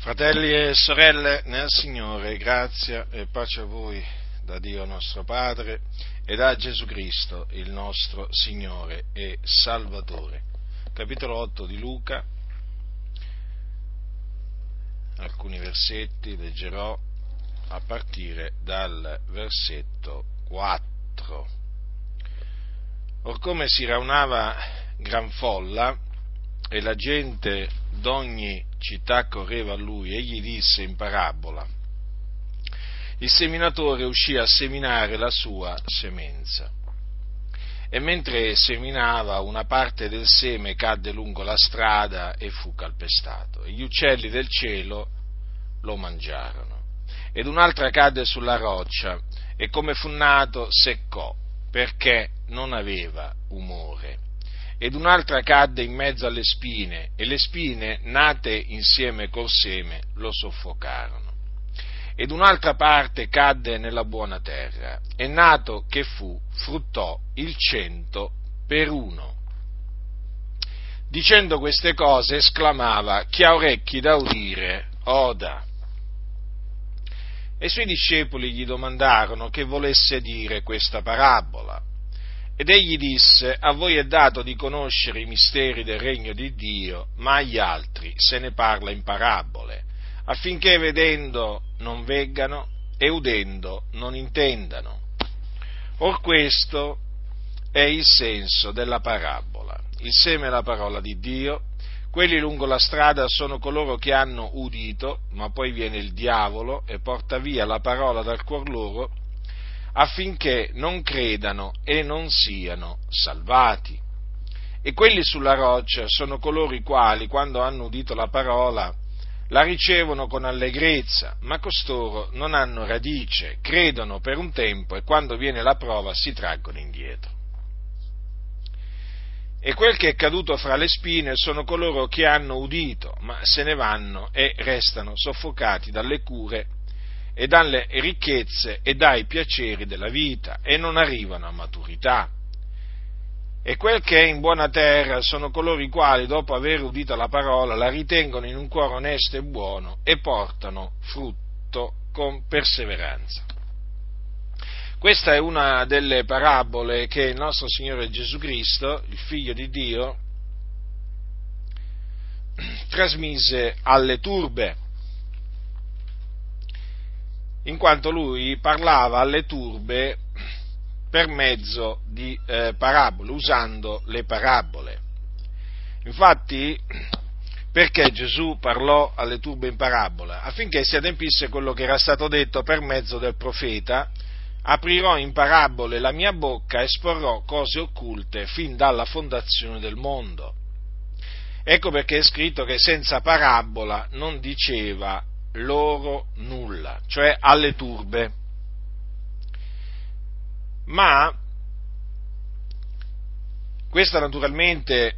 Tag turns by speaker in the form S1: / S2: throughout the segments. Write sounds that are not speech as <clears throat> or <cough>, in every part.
S1: Fratelli e sorelle nel Signore, grazia e pace a voi da Dio nostro Padre e da Gesù Cristo, il nostro Signore e Salvatore. Capitolo 8 di Luca, alcuni versetti leggerò a partire dal versetto 4. Or come si raunava gran folla e la gente d'ogni città correva a lui, egli disse in parabola, il seminatore uscì a seminare la sua semenza. E mentre seminava, una parte del seme cadde lungo la strada e fu calpestato, e gli uccelli del cielo lo mangiarono. Ed un'altra cadde sulla roccia, e come fu nato seccò, perché non aveva umore ed un'altra cadde in mezzo alle spine, e le spine, nate insieme col seme, lo soffocarono. Ed un'altra parte cadde nella buona terra, e nato che fu, fruttò il cento per uno. Dicendo queste cose esclamava, chi ha orecchi da udire, oda. E i suoi discepoli gli domandarono che volesse dire questa parabola. Ed egli disse, a voi è dato di conoscere i misteri del regno di Dio, ma agli altri se ne parla in parabole, affinché vedendo non veggano e udendo non intendano. Or questo è il senso della parabola. Il seme è la parola di Dio, quelli lungo la strada sono coloro che hanno udito, ma poi viene il diavolo e porta via la parola dal cuor loro affinché non credano e non siano salvati. E quelli sulla roccia sono coloro i quali, quando hanno udito la parola, la ricevono con allegrezza, ma costoro non hanno radice, credono per un tempo e quando viene la prova si traggono indietro. E quel che è caduto fra le spine sono coloro che hanno udito, ma se ne vanno e restano soffocati dalle cure e dalle ricchezze e dai piaceri della vita e non arrivano a maturità. E quel che è in buona terra sono coloro i quali, dopo aver udito la parola, la ritengono in un cuore onesto e buono e portano frutto con perseveranza. Questa è una delle parabole che il nostro Signore Gesù Cristo, il Figlio di Dio, <clears throat> trasmise alle turbe in quanto lui parlava alle turbe per mezzo di eh, parabole, usando le parabole. Infatti, perché Gesù parlò alle turbe in parabola? Affinché si adempisse quello che era stato detto per mezzo del profeta, aprirò in parabole la mia bocca e esporrò cose occulte fin dalla fondazione del mondo. Ecco perché è scritto che senza parabola non diceva loro nulla, cioè alle turbe. Ma questa naturalmente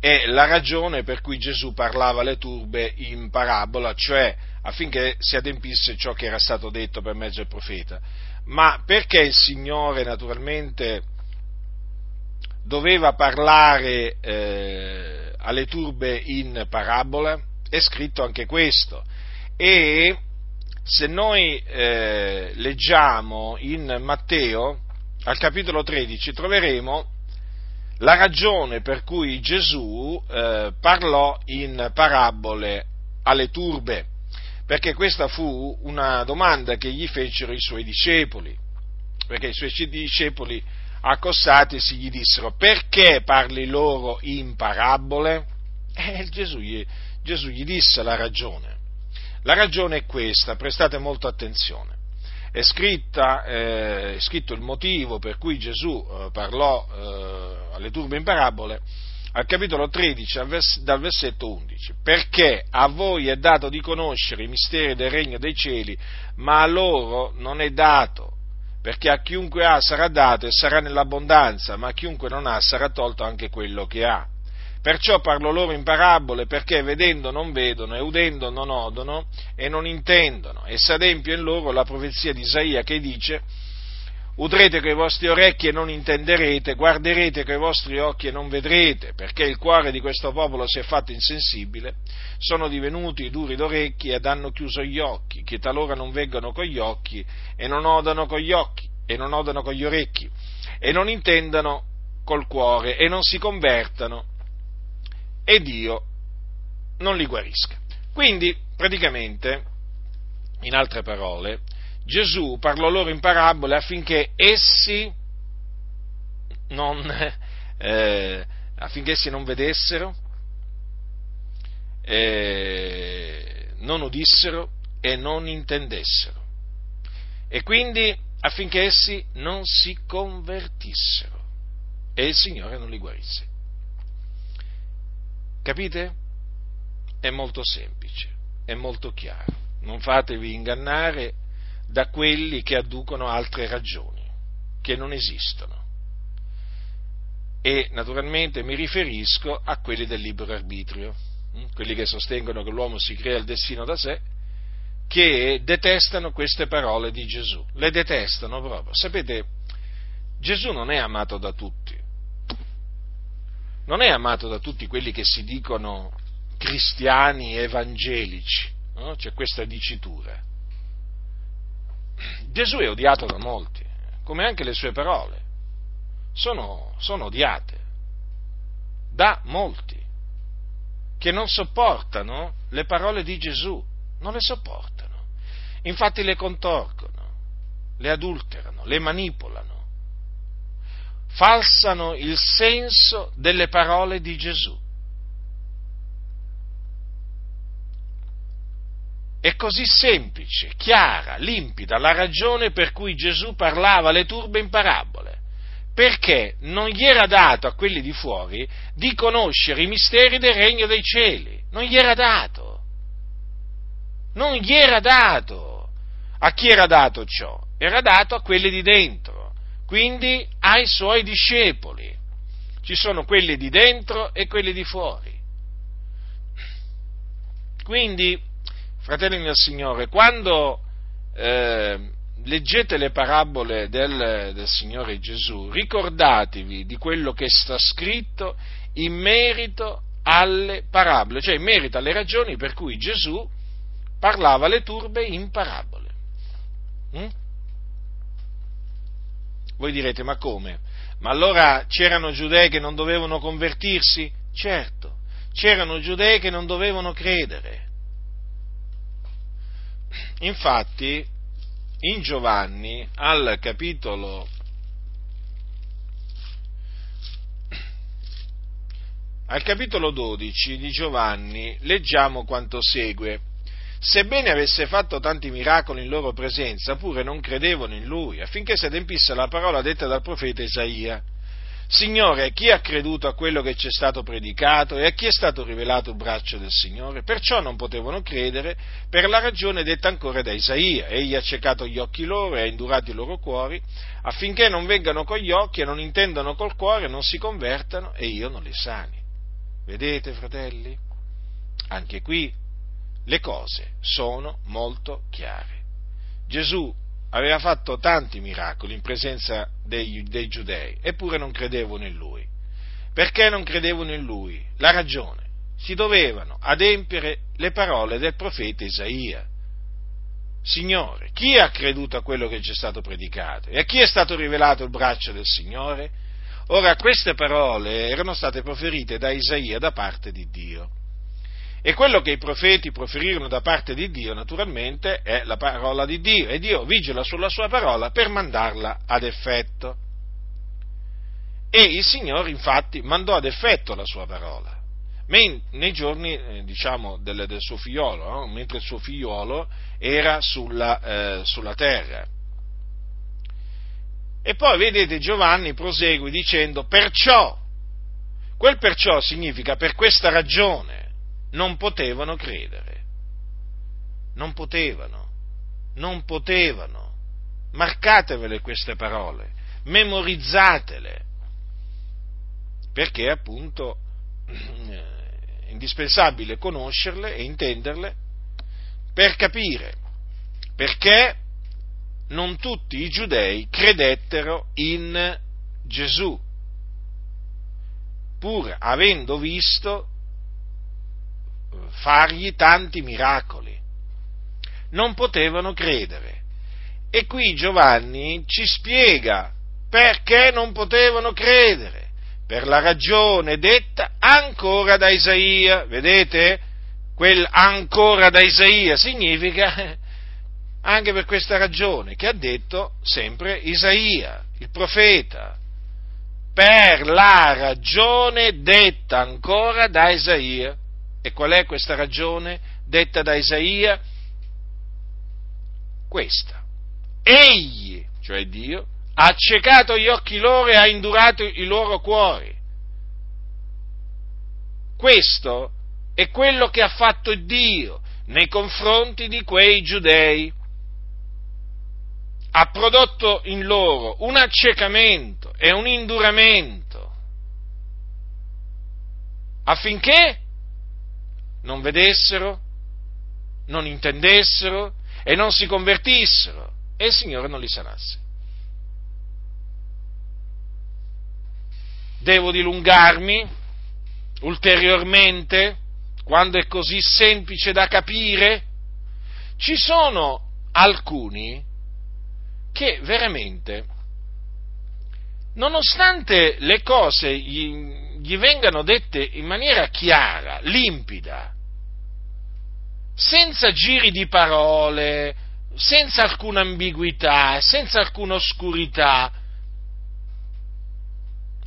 S1: è la ragione per cui Gesù parlava alle turbe in parabola, cioè affinché si adempisse ciò che era stato detto per mezzo del profeta. Ma perché il Signore naturalmente doveva parlare eh, alle turbe in parabola, è scritto anche questo. E se noi eh, leggiamo in Matteo, al capitolo 13, troveremo la ragione per cui Gesù eh, parlò in parabole alle turbe, perché questa fu una domanda che gli fecero i suoi discepoli, perché i suoi discepoli accostati gli dissero perché parli loro in parabole? E Gesù gli, Gesù gli disse la ragione. La ragione è questa, prestate molto attenzione. È, scritta, eh, è scritto il motivo per cui Gesù eh, parlò eh, alle turbe in parabole al capitolo 13 dal versetto 11, perché a voi è dato di conoscere i misteri del regno dei cieli, ma a loro non è dato, perché a chiunque ha sarà dato e sarà nell'abbondanza, ma a chiunque non ha sarà tolto anche quello che ha. Perciò parlo loro in parabole, perché vedendo non vedono e udendo non odono e non intendono, e s'adempie in loro la profezia di Isaia che dice udrete coi vostri orecchi e non intenderete, guarderete coi vostri occhi e non vedrete, perché il cuore di questo popolo si è fatto insensibile, sono divenuti duri d'orecchi ed hanno chiuso gli occhi, che talora non veggono con gli occhi e non odano con gli occhi e non odano con gli orecchi e non intendano col cuore e non si convertano e Dio non li guarisca. Quindi, praticamente, in altre parole, Gesù parlò loro in parabole affinché essi non, <laughs> eh, affinché essi non vedessero, eh, non udissero e non intendessero. E quindi affinché essi non si convertissero e il Signore non li guarisse. Capite? È molto semplice, è molto chiaro. Non fatevi ingannare da quelli che adducono altre ragioni, che non esistono. E naturalmente mi riferisco a quelli del libero arbitrio, hm? quelli che sostengono che l'uomo si crea il destino da sé, che detestano queste parole di Gesù, le detestano proprio. Sapete, Gesù non è amato da tutti, non è amato da tutti quelli che si dicono cristiani evangelici, no? c'è questa dicitura. Gesù è odiato da molti, come anche le sue parole. Sono, sono odiate da molti che non sopportano le parole di Gesù, non le sopportano. Infatti le contorcono, le adulterano, le manipolano, falsano il senso delle parole di Gesù. È così semplice, chiara, limpida la ragione per cui Gesù parlava alle turbe in parabole, perché non gli era dato a quelli di fuori di conoscere i misteri del regno dei cieli, non gli era dato, non gli era dato. A chi era dato ciò? Era dato a quelli di dentro, quindi ai suoi discepoli. Ci sono quelli di dentro e quelli di fuori. Quindi fratelli nel Signore, quando eh, leggete le parabole del, del, Signore Gesù, ricordatevi di quello che sta scritto in merito alle parabole, cioè in merito alle ragioni per cui Gesù parlava alle turbe in parabole. Mm? Voi direte, ma come? Ma allora c'erano giudei che non dovevano convertirsi? Certo, c'erano giudei che non dovevano credere Infatti, in Giovanni, al capitolo, al capitolo 12 di Giovanni, leggiamo quanto segue. Sebbene avesse fatto tanti miracoli in loro presenza, pure non credevano in lui, affinché si adempisse la parola detta dal profeta Isaia. Signore, chi ha creduto a quello che ci è stato predicato e a chi è stato rivelato il braccio del Signore? Perciò non potevano credere per la ragione detta ancora da Isaia. Egli ha ciecato gli occhi loro e ha indurato i loro cuori, affinché non vengano con gli occhi e non intendano col cuore, non si convertano e io non li sani. Vedete, fratelli? Anche qui le cose sono molto chiare. Gesù aveva fatto tanti miracoli in presenza dei, dei giudei, eppure non credevano in lui. Perché non credevano in lui? La ragione. Si dovevano adempiere le parole del profeta Isaia. Signore, chi ha creduto a quello che ci è stato predicato? E a chi è stato rivelato il braccio del Signore? Ora, queste parole erano state proferite da Isaia da parte di Dio. E quello che i profeti proferirono da parte di Dio, naturalmente, è la parola di Dio, e Dio vigila sulla sua parola per mandarla ad effetto. E il Signore, infatti, mandò ad effetto la sua parola. Nei giorni, eh, diciamo, del, del suo figliolo, no? mentre il suo figliolo era sulla, eh, sulla terra. E poi, vedete, Giovanni prosegue dicendo, perciò, quel perciò significa per questa ragione, non potevano credere. Non potevano, non potevano. Marcatevele queste parole, memorizzatele, perché appunto è indispensabile conoscerle e intenderle per capire perché non tutti i giudei credettero in Gesù, pur avendo visto fargli tanti miracoli. Non potevano credere. E qui Giovanni ci spiega perché non potevano credere, per la ragione detta ancora da Isaia. Vedete? Quel ancora da Isaia significa <laughs> anche per questa ragione che ha detto sempre Isaia, il profeta, per la ragione detta ancora da Isaia. E qual è questa ragione detta da Isaia? Questa. Egli, cioè Dio, ha accecato gli occhi loro e ha indurato i loro cuori. Questo è quello che ha fatto Dio nei confronti di quei giudei. Ha prodotto in loro un accecamento e un induramento affinché non vedessero, non intendessero e non si convertissero e il Signore non li sanasse. Devo dilungarmi ulteriormente quando è così semplice da capire? Ci sono alcuni che veramente, nonostante le cose gli vengano dette in maniera chiara, limpida, senza giri di parole, senza alcuna ambiguità, senza alcuna oscurità.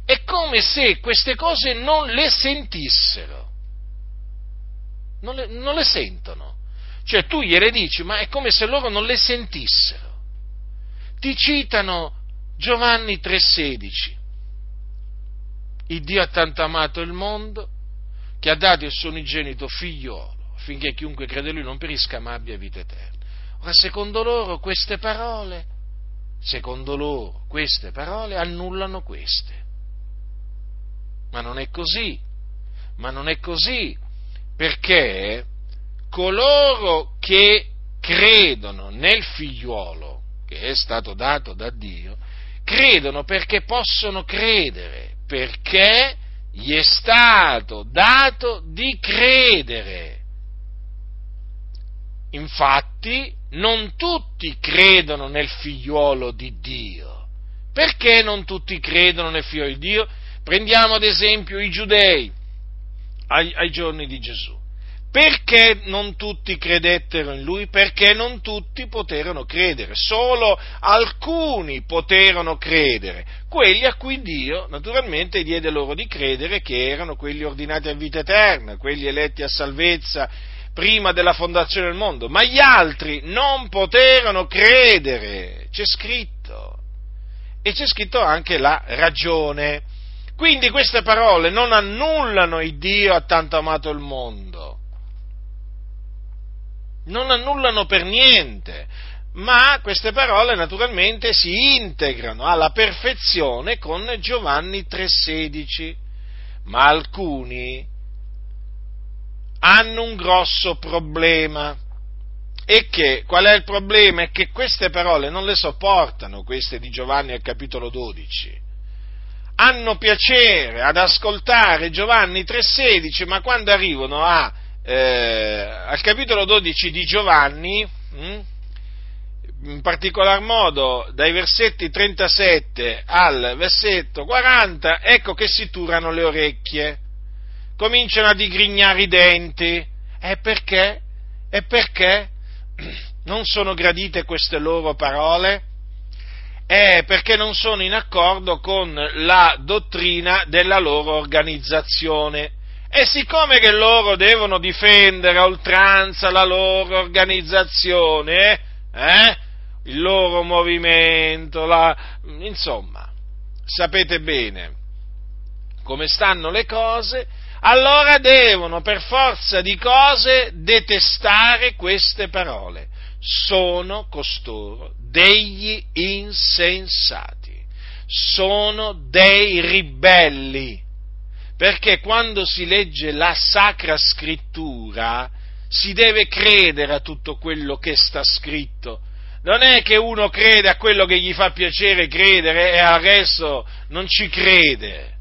S1: È come se queste cose non le sentissero. Non le, non le sentono. Cioè tu gliele dici, ma è come se loro non le sentissero. Ti citano Giovanni 3:16. Il Dio ha tanto amato il mondo che ha dato il suo unigenito figliolo affinché chiunque crede in lui non perisca ma abbia vita eterna. Ora, secondo loro queste parole, secondo loro queste parole annullano queste. Ma non è così, ma non è così, perché coloro che credono nel figliuolo che è stato dato da Dio, credono perché possono credere, perché gli è stato dato di credere. Infatti, non tutti credono nel figliuolo di Dio. Perché non tutti credono nel figliuolo di Dio? Prendiamo ad esempio i giudei ai, ai giorni di Gesù. Perché non tutti credettero in lui? Perché non tutti poterono credere, solo alcuni poterono credere, quelli a cui Dio naturalmente diede loro di credere che erano quelli ordinati a vita eterna, quelli eletti a salvezza prima della fondazione del mondo, ma gli altri non poterono credere, c'è scritto, e c'è scritto anche la ragione. Quindi queste parole non annullano il Dio ha tanto amato il mondo, non annullano per niente, ma queste parole naturalmente si integrano alla perfezione con Giovanni 3:16, ma alcuni hanno un grosso problema. E che, qual è il problema? È che queste parole non le sopportano, queste di Giovanni al capitolo 12. Hanno piacere ad ascoltare Giovanni 3,16, ma quando arrivano a, eh, al capitolo 12 di Giovanni, hm, in particolar modo dai versetti 37 al versetto 40, ecco che si turano le orecchie cominciano a digrignare i denti. E perché? E perché <clears throat> non sono gradite queste loro parole? È perché non sono in accordo con la dottrina della loro organizzazione. E siccome che loro devono difendere a oltranza la loro organizzazione, eh, il loro movimento, la, insomma, sapete bene come stanno le cose, allora devono per forza di cose detestare queste parole. Sono costoro degli insensati, sono dei ribelli, perché quando si legge la Sacra Scrittura si deve credere a tutto quello che sta scritto, non è che uno crede a quello che gli fa piacere credere e al resto non ci crede.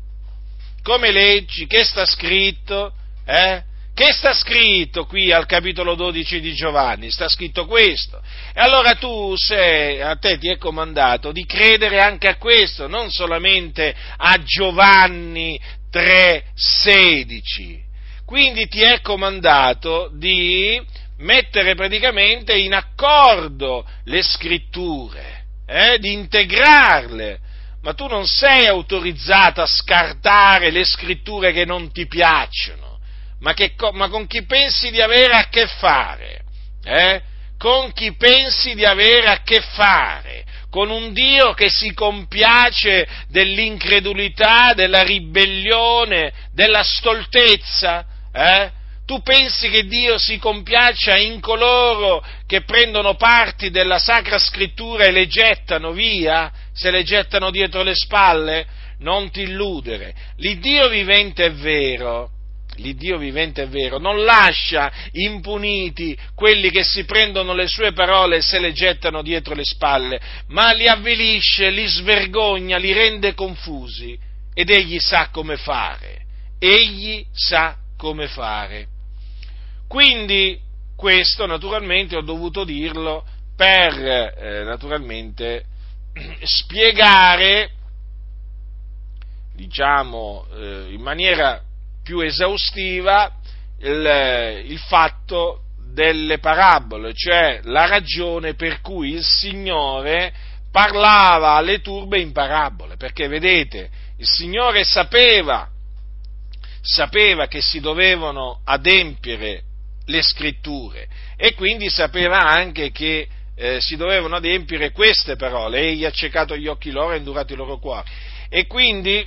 S1: Come leggi? Che sta scritto? Eh? Che sta scritto qui al capitolo 12 di Giovanni? Sta scritto questo. E allora tu sei, a te ti è comandato di credere anche a questo, non solamente a Giovanni 3,16. Quindi ti è comandato di mettere praticamente in accordo le scritture, eh, di integrarle. Ma tu non sei autorizzato a scartare le scritture che non ti piacciono, ma, che, ma con chi pensi di avere a che fare? Eh? Con chi pensi di avere a che fare? Con un Dio che si compiace dell'incredulità, della ribellione, della stoltezza? Eh? Tu pensi che Dio si compiaccia in coloro che prendono parti della Sacra Scrittura e le gettano via, se le gettano dietro le spalle? Non ti illudere. L'Iddio vivente è vero, l'Iddio vivente è vero, non lascia impuniti quelli che si prendono le sue parole e se le gettano dietro le spalle, ma li avvilisce, li svergogna, li rende confusi ed egli sa come fare. Egli sa come fare. Quindi questo naturalmente ho dovuto dirlo per eh, naturalmente <clears throat> spiegare, diciamo, eh, in maniera più esaustiva il, il fatto delle parabole, cioè la ragione per cui il Signore parlava alle turbe in parabole, perché vedete, il Signore sapeva, sapeva che si dovevano adempiere le scritture e quindi sapeva anche che eh, si dovevano adempiere queste parole, egli ha ciecato gli occhi loro e indurato i loro cuori. E quindi,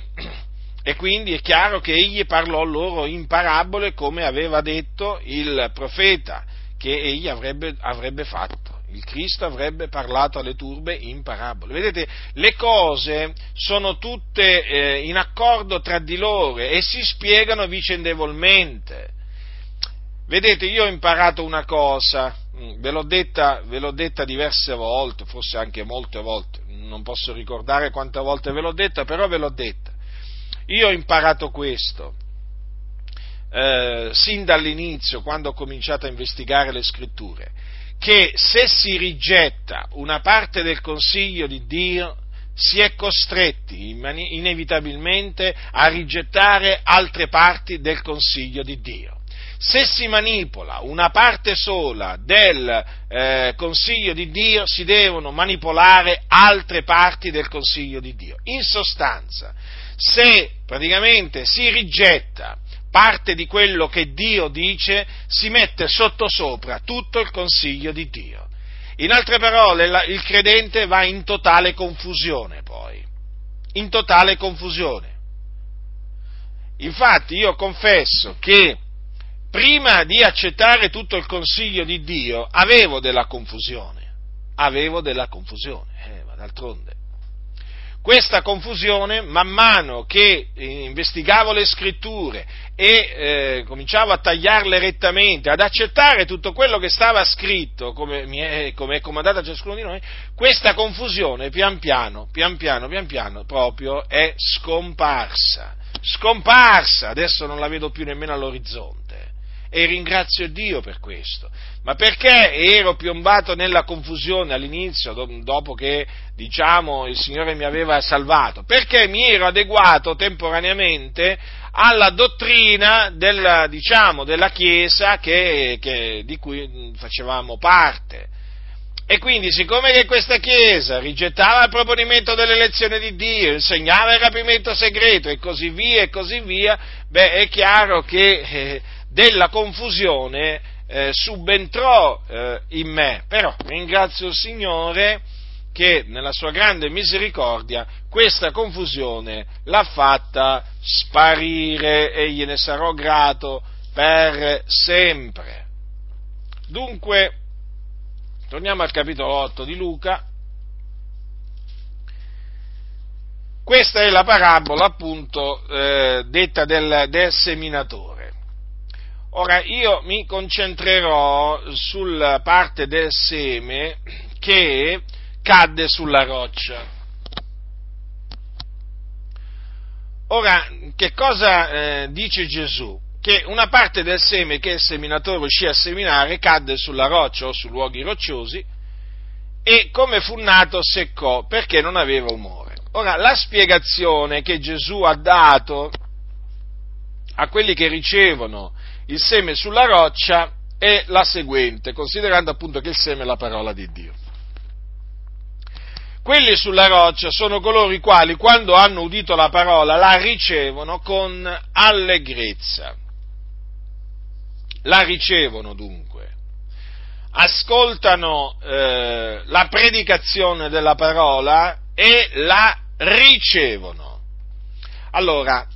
S1: e quindi è chiaro che egli parlò loro in parabole come aveva detto il profeta che egli avrebbe, avrebbe fatto. Il Cristo avrebbe parlato alle turbe in parabole. Vedete, le cose sono tutte eh, in accordo tra di loro e si spiegano vicendevolmente. Vedete, io ho imparato una cosa, mm, ve l'ho, detta, ve l'ho detta diverse volte, forse anche molte volte, non posso ricordare quante volte ve l'ho detta, però ve l'ho detta. Io ho imparato questo, eh, sin dall'inizio, quando ho cominciato a investigare le scritture, che se si rigetta una parte del consiglio di Dio, si è costretti inevitabilmente a rigettare altre parti del consiglio di Dio se si manipola una parte sola del eh, consiglio di Dio, si devono manipolare altre parti del consiglio di Dio. In sostanza, se praticamente si rigetta parte di quello che Dio dice, si mette sottosopra tutto il consiglio di Dio. In altre parole, il credente va in totale confusione poi, in totale confusione. Infatti io confesso che prima di accettare tutto il consiglio di Dio, avevo della confusione, avevo della confusione, eh, ma d'altronde. Questa confusione, man mano che investigavo le scritture e eh, cominciavo a tagliarle rettamente, ad accettare tutto quello che stava scritto, come, è, come è comandato a ciascuno di noi, questa confusione pian piano, pian piano, pian piano proprio è scomparsa. Scomparsa, adesso non la vedo più nemmeno all'orizzonte e ringrazio Dio per questo. Ma perché ero piombato nella confusione all'inizio, dopo che, diciamo, il Signore mi aveva salvato? Perché mi ero adeguato temporaneamente alla dottrina della, diciamo, della Chiesa che, che, di cui facevamo parte. E quindi, siccome che questa Chiesa rigettava il proponimento dell'elezione di Dio, insegnava il rapimento segreto e così via e così via, beh, è chiaro che eh, della confusione eh, subentrò eh, in me, però ringrazio il Signore che nella sua grande misericordia questa confusione l'ha fatta sparire e gliene sarò grato per sempre. Dunque, torniamo al capitolo 8 di Luca. Questa è la parabola appunto eh, detta del, del seminatore. Ora io mi concentrerò sulla parte del seme che cadde sulla roccia. Ora, che cosa eh, dice Gesù? Che una parte del seme che il seminatore uscì a seminare cadde sulla roccia o su luoghi rocciosi e come fu nato seccò perché non aveva umore. Ora, la spiegazione che Gesù ha dato a quelli che ricevono il seme sulla roccia è la seguente, considerando appunto che il seme è la parola di Dio. Quelli sulla roccia sono coloro i quali, quando hanno udito la parola, la ricevono con allegrezza. La ricevono dunque. Ascoltano eh, la predicazione della parola e la ricevono. Allora,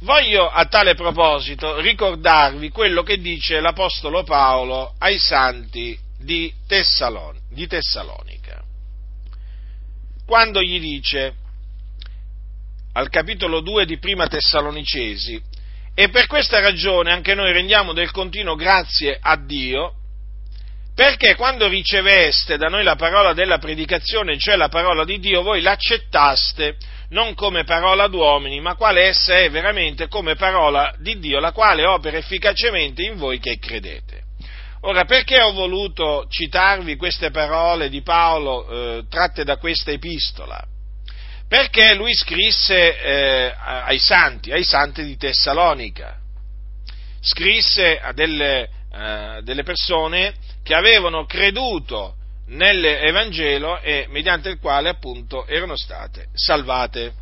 S1: voglio a tale proposito ricordarvi quello che dice l'Apostolo Paolo ai santi di, Tessalon, di Tessalonica, quando gli dice al capitolo 2 di Prima Tessalonicesi, e per questa ragione anche noi rendiamo del continuo grazie a Dio, perché quando riceveste da noi la parola della predicazione, cioè la parola di Dio, voi l'accettaste non come parola d'uomini, ma quale essa è veramente come parola di Dio, la quale opera efficacemente in voi che credete. Ora, perché ho voluto citarvi queste parole di Paolo eh, tratte da questa epistola? Perché lui scrisse eh, ai santi, ai santi di Tessalonica, scrisse a delle, eh, delle persone che avevano creduto nell'Evangelo e mediante il quale appunto erano state salvate.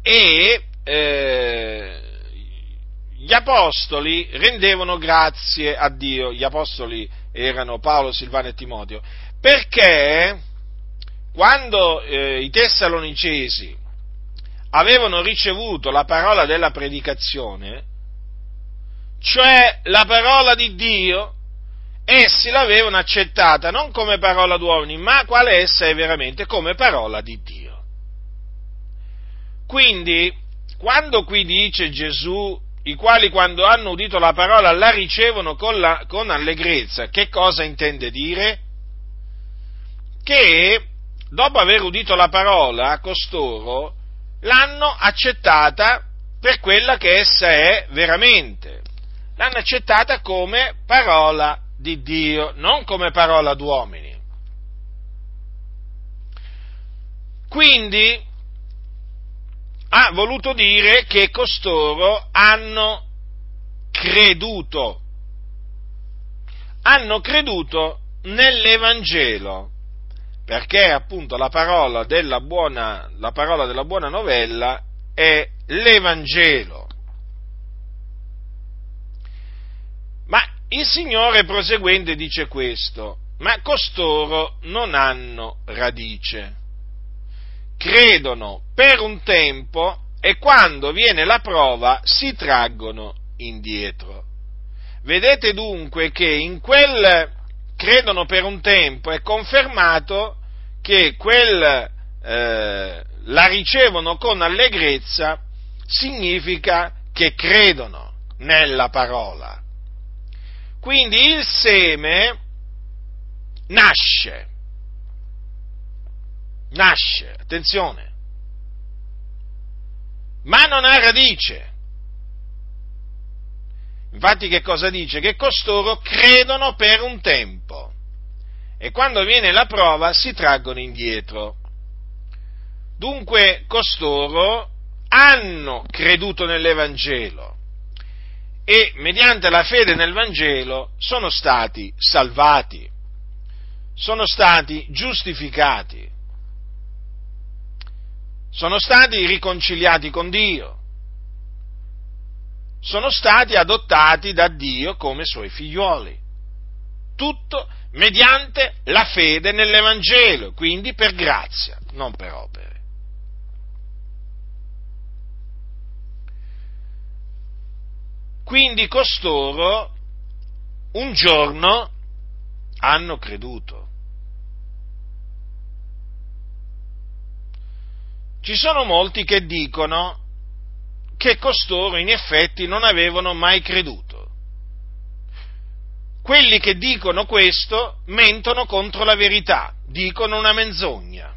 S1: E eh, gli apostoli rendevano grazie a Dio, gli apostoli erano Paolo, Silvano e Timoteo, perché quando eh, i tessalonicesi avevano ricevuto la parola della predicazione, cioè la parola di Dio, essi l'avevano accettata non come parola d'uomini, ma quale essa è veramente, come parola di Dio. Quindi, quando qui dice Gesù, i quali quando hanno udito la parola la ricevono con, la, con allegrezza, che cosa intende dire? Che dopo aver udito la parola, costoro l'hanno accettata per quella che essa è veramente l'hanno accettata come parola di Dio, non come parola d'uomini. Quindi ha voluto dire che costoro hanno creduto, hanno creduto nell'Evangelo, perché appunto la parola della buona, la parola della buona novella è l'Evangelo. Il Signore proseguendo dice questo, ma costoro non hanno radice. Credono per un tempo e quando viene la prova si traggono indietro. Vedete dunque che in quel credono per un tempo è confermato che quel eh, la ricevono con allegrezza significa che credono nella parola. Quindi il seme nasce, nasce, attenzione, ma non ha radice. Infatti che cosa dice? Che costoro credono per un tempo e quando viene la prova si traggono indietro. Dunque costoro hanno creduto nell'Evangelo, e mediante la fede nel Vangelo sono stati salvati, sono stati giustificati, sono stati riconciliati con Dio, sono stati adottati da Dio come suoi figlioli. Tutto mediante la fede nell'Evangelo, quindi per grazia, non per opere. Quindi costoro un giorno hanno creduto. Ci sono molti che dicono che costoro in effetti non avevano mai creduto. quelli che dicono questo mentono contro la verità, dicono una menzogna,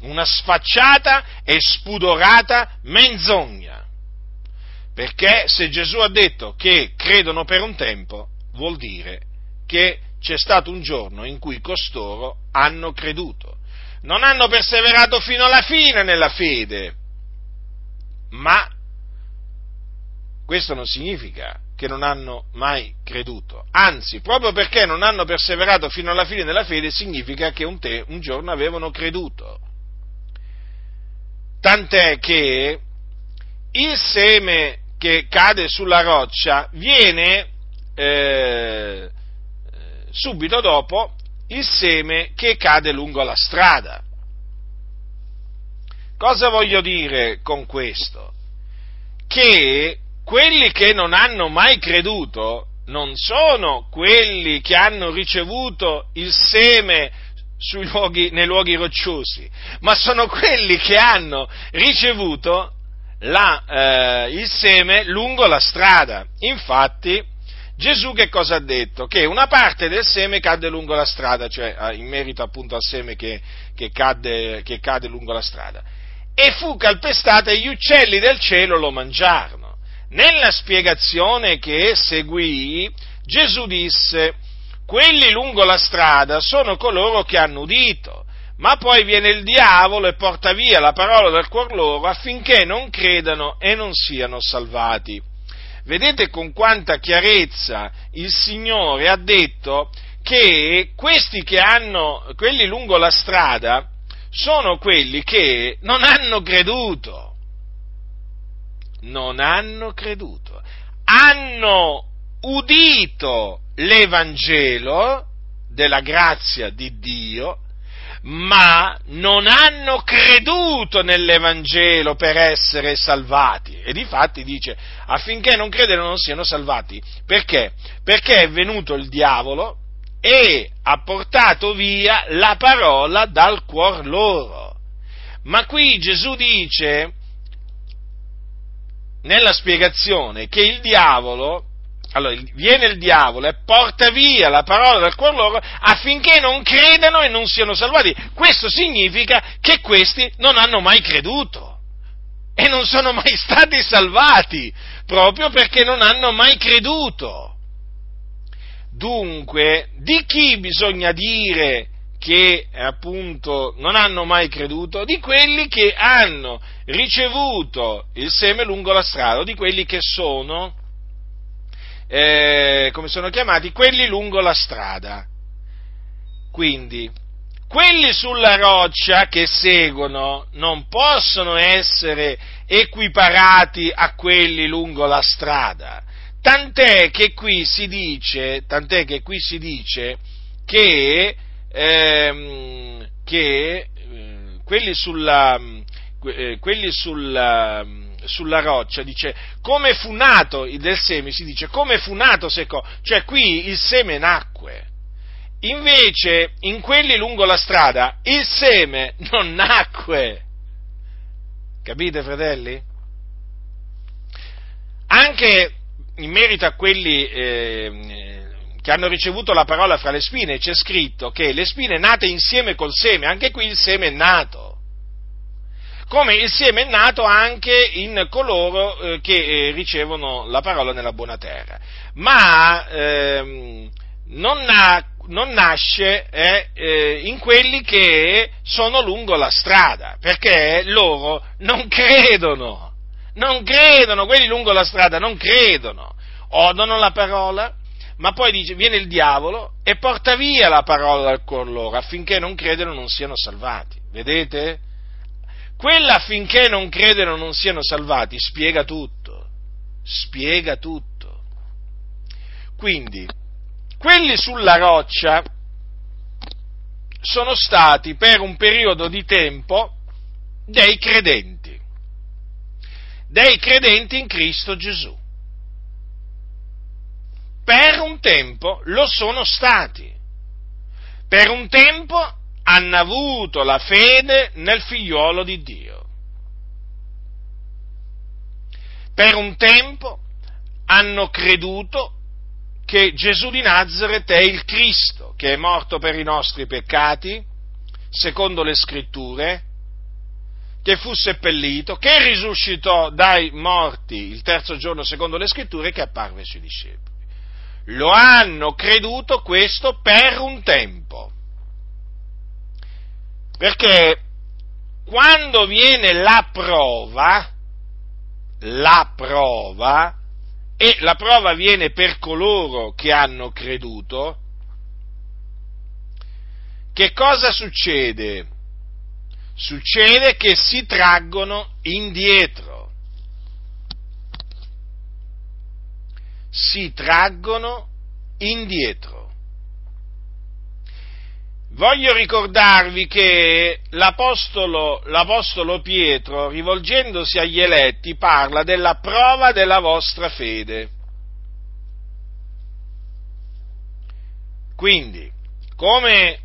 S1: una sfacciata e spudorata menzogna. Perché se Gesù ha detto che credono per un tempo, vuol dire che c'è stato un giorno in cui costoro hanno creduto. Non hanno perseverato fino alla fine nella fede, ma questo non significa che non hanno mai creduto. Anzi, proprio perché non hanno perseverato fino alla fine della fede, significa che un, te, un giorno avevano creduto. Tant'è che il seme che cade sulla roccia viene eh, subito dopo il seme che cade lungo la strada. Cosa voglio dire con questo? Che quelli che non hanno mai creduto non sono quelli che hanno ricevuto il seme luoghi, nei luoghi rocciosi, ma sono quelli che hanno ricevuto la, eh, il seme lungo la strada. Infatti, Gesù che cosa ha detto? Che una parte del seme cadde lungo la strada, cioè in merito appunto al seme che, che, cadde, che cade lungo la strada, e fu calpestata e gli uccelli del cielo lo mangiarono. Nella spiegazione che seguì, Gesù disse, quelli lungo la strada sono coloro che hanno udito, ma poi viene il diavolo e porta via la parola dal cuor loro affinché non credano e non siano salvati. Vedete con quanta chiarezza il Signore ha detto che questi che hanno, quelli lungo la strada, sono quelli che non hanno creduto non hanno creduto, hanno udito l'Evangelo della grazia di Dio, ma non hanno creduto nell'Evangelo per essere salvati. E difatti dice affinché non credano non siano salvati. Perché? Perché è venuto il diavolo e ha portato via la parola dal cuor loro. Ma qui Gesù dice nella spiegazione che il diavolo, allora viene il diavolo e porta via la parola dal cuore loro affinché non credano e non siano salvati. Questo significa che questi non hanno mai creduto e non sono mai <laughs> stati salvati, proprio perché non hanno mai creduto. Dunque, di chi bisogna dire che appunto non hanno mai creduto, di quelli che hanno ricevuto il seme lungo la strada, di quelli che sono, eh, come sono chiamati, quelli lungo la strada. Quindi, quelli sulla roccia che seguono non possono essere equiparati a quelli lungo la strada. Tant'è che qui si dice, che si dice che ehm, che eh, quelli sulla, eh, quelli sulla, sulla roccia, dice come fu nato del seme, si dice come fu nato secco, cioè qui il seme nacque. Invece in quelli lungo la strada il seme non nacque. Capite fratelli? Anche in merito a quelli eh, che hanno ricevuto la parola fra le spine, c'è scritto che le spine nate insieme col seme, anche qui il seme è nato. Come il seme è nato anche in coloro eh, che eh, ricevono la parola nella buona terra. Ma ehm, non, na- non, nasce eh, eh, in quelli che sono lungo la strada, perché loro non credono, non credono, quelli lungo la strada non credono, odono la parola, ma poi dice, viene il diavolo e porta via la parola cuore loro affinché non credano non siano salvati. Vedete? Quella affinché non credano non siano salvati spiega tutto, spiega tutto. Quindi, quelli sulla roccia sono stati per un periodo di tempo dei credenti, dei credenti in Cristo Gesù per un tempo lo sono stati. Per un tempo hanno avuto la fede nel figliuolo di Dio. Per un tempo hanno creduto che Gesù di Nazareth è il Cristo, che è morto per i nostri peccati, secondo le scritture, che fu seppellito, che risuscitò dai morti il terzo giorno secondo le scritture e che apparve ai suoi discepoli. Lo hanno creduto questo per un tempo. Perché quando viene la prova, la prova, e la prova viene per coloro che hanno creduto, che cosa succede? Succede che si traggono indietro. Si traggono indietro. Voglio ricordarvi che l'apostolo, l'apostolo, Pietro, rivolgendosi agli eletti, parla della prova della vostra fede. Quindi, come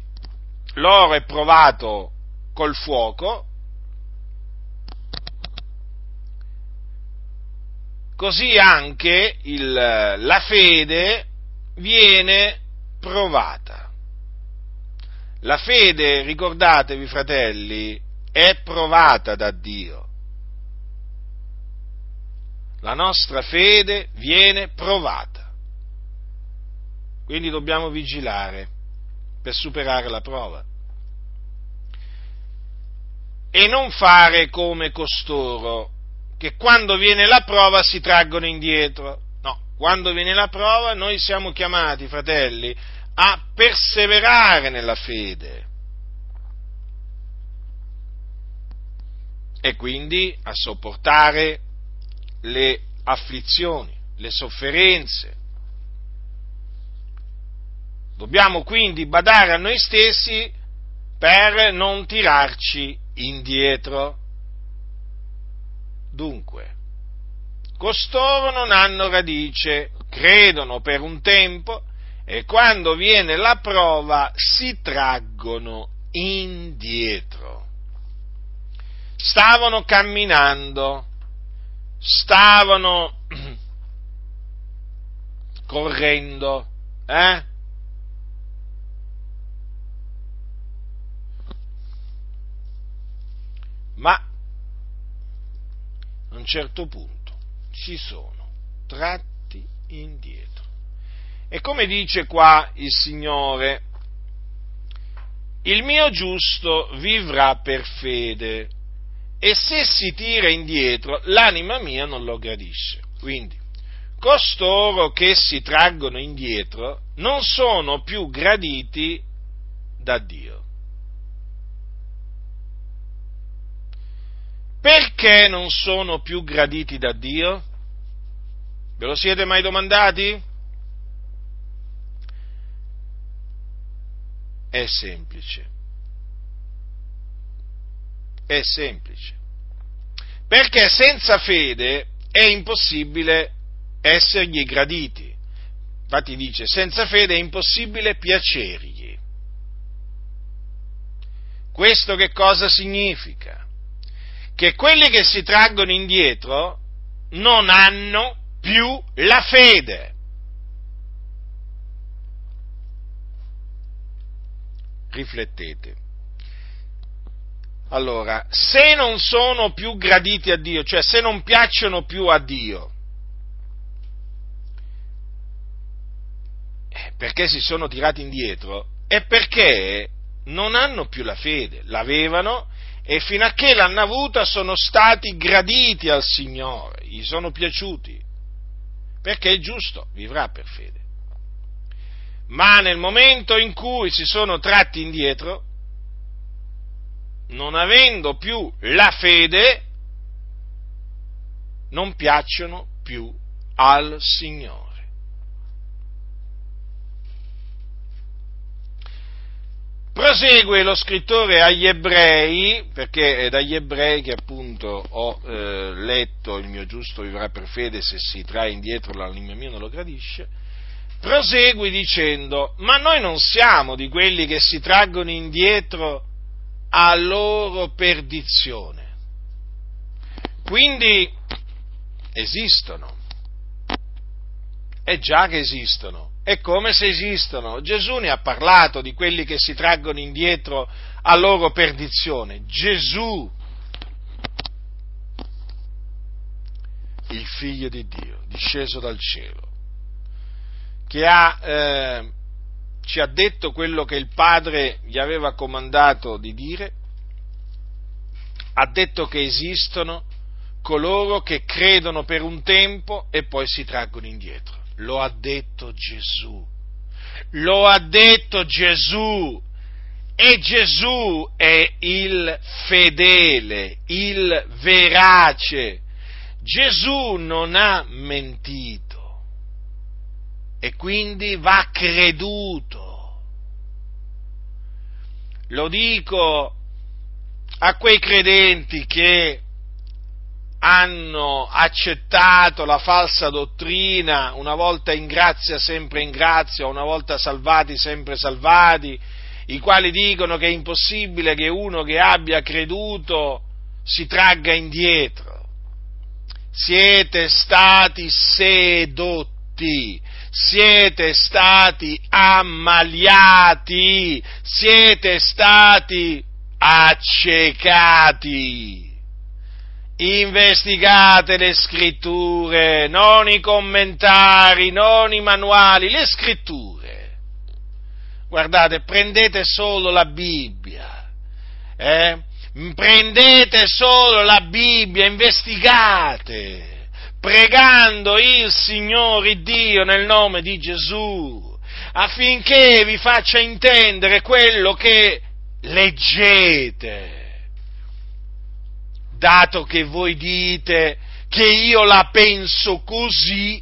S1: l'oro è provato col fuoco, così anche il, la fede viene provata. La fede, ricordatevi fratelli, è provata da Dio. La nostra fede viene provata. Quindi dobbiamo vigilare per superare la prova. E non fare come costoro, che quando viene la prova si traggono indietro. No, quando viene la prova noi siamo chiamati, fratelli, a perseverare nella fede e quindi a sopportare le afflizioni, le sofferenze. Dobbiamo quindi badare a noi stessi per non tirarci indietro. Dunque, costoro non hanno radice, credono per un tempo, e quando viene la prova si traggono indietro. Stavano camminando, stavano <clears throat> correndo, eh? Ma a un certo punto ci sono tratti indietro. E come dice qua il Signore, il mio giusto vivrà per fede e se si tira indietro l'anima mia non lo gradisce. Quindi, costoro che si traggono indietro non sono più graditi da Dio. Perché non sono più graditi da Dio? Ve lo siete mai domandati? È semplice. È semplice. Perché senza fede è impossibile essergli graditi. Infatti dice, senza fede è impossibile piacergli. Questo che cosa significa? Che quelli che si traggono indietro non hanno più la fede. Riflettete. Allora, se non sono più graditi a Dio, cioè se non piacciono più a Dio, eh, perché si sono tirati indietro, è perché non hanno più la fede, l'avevano e fino a che l'hanno avuta sono stati graditi al Signore, gli sono piaciuti, perché è giusto, vivrà per fede ma nel momento in cui si sono tratti indietro, non avendo più la fede, non piacciono più al Signore. Prosegue lo scrittore agli ebrei, perché è dagli ebrei che appunto ho eh, letto il mio giusto vivrà per fede se si trae indietro l'anima mia non lo gradisce, prosegui dicendo, ma noi non siamo di quelli che si traggono indietro a loro perdizione. Quindi esistono È già che esistono. È come se esistono. Gesù ne ha parlato di quelli che si traggono indietro a loro perdizione. Gesù, il figlio di Dio, disceso dal cielo, che ha, eh, ci ha detto quello che il Padre gli aveva comandato di dire, ha detto che esistono coloro che credono per un tempo e poi si traggono indietro. Lo ha detto Gesù. Lo ha detto Gesù. E Gesù è il fedele, il verace. Gesù non ha mentito e quindi va creduto. Lo dico a quei credenti che hanno accettato la falsa dottrina, una volta in grazia sempre in grazia, una volta salvati sempre salvati, i quali dicono che è impossibile che uno che abbia creduto si tragga indietro. Siete stati sedotti, siete stati ammaliati, siete stati accecati investigate le scritture, non i commentari, non i manuali, le scritture. Guardate, prendete solo la Bibbia, eh? prendete solo la Bibbia, investigate, pregando il Signore Dio nel nome di Gesù, affinché vi faccia intendere quello che leggete. Dato che voi dite che io la penso così,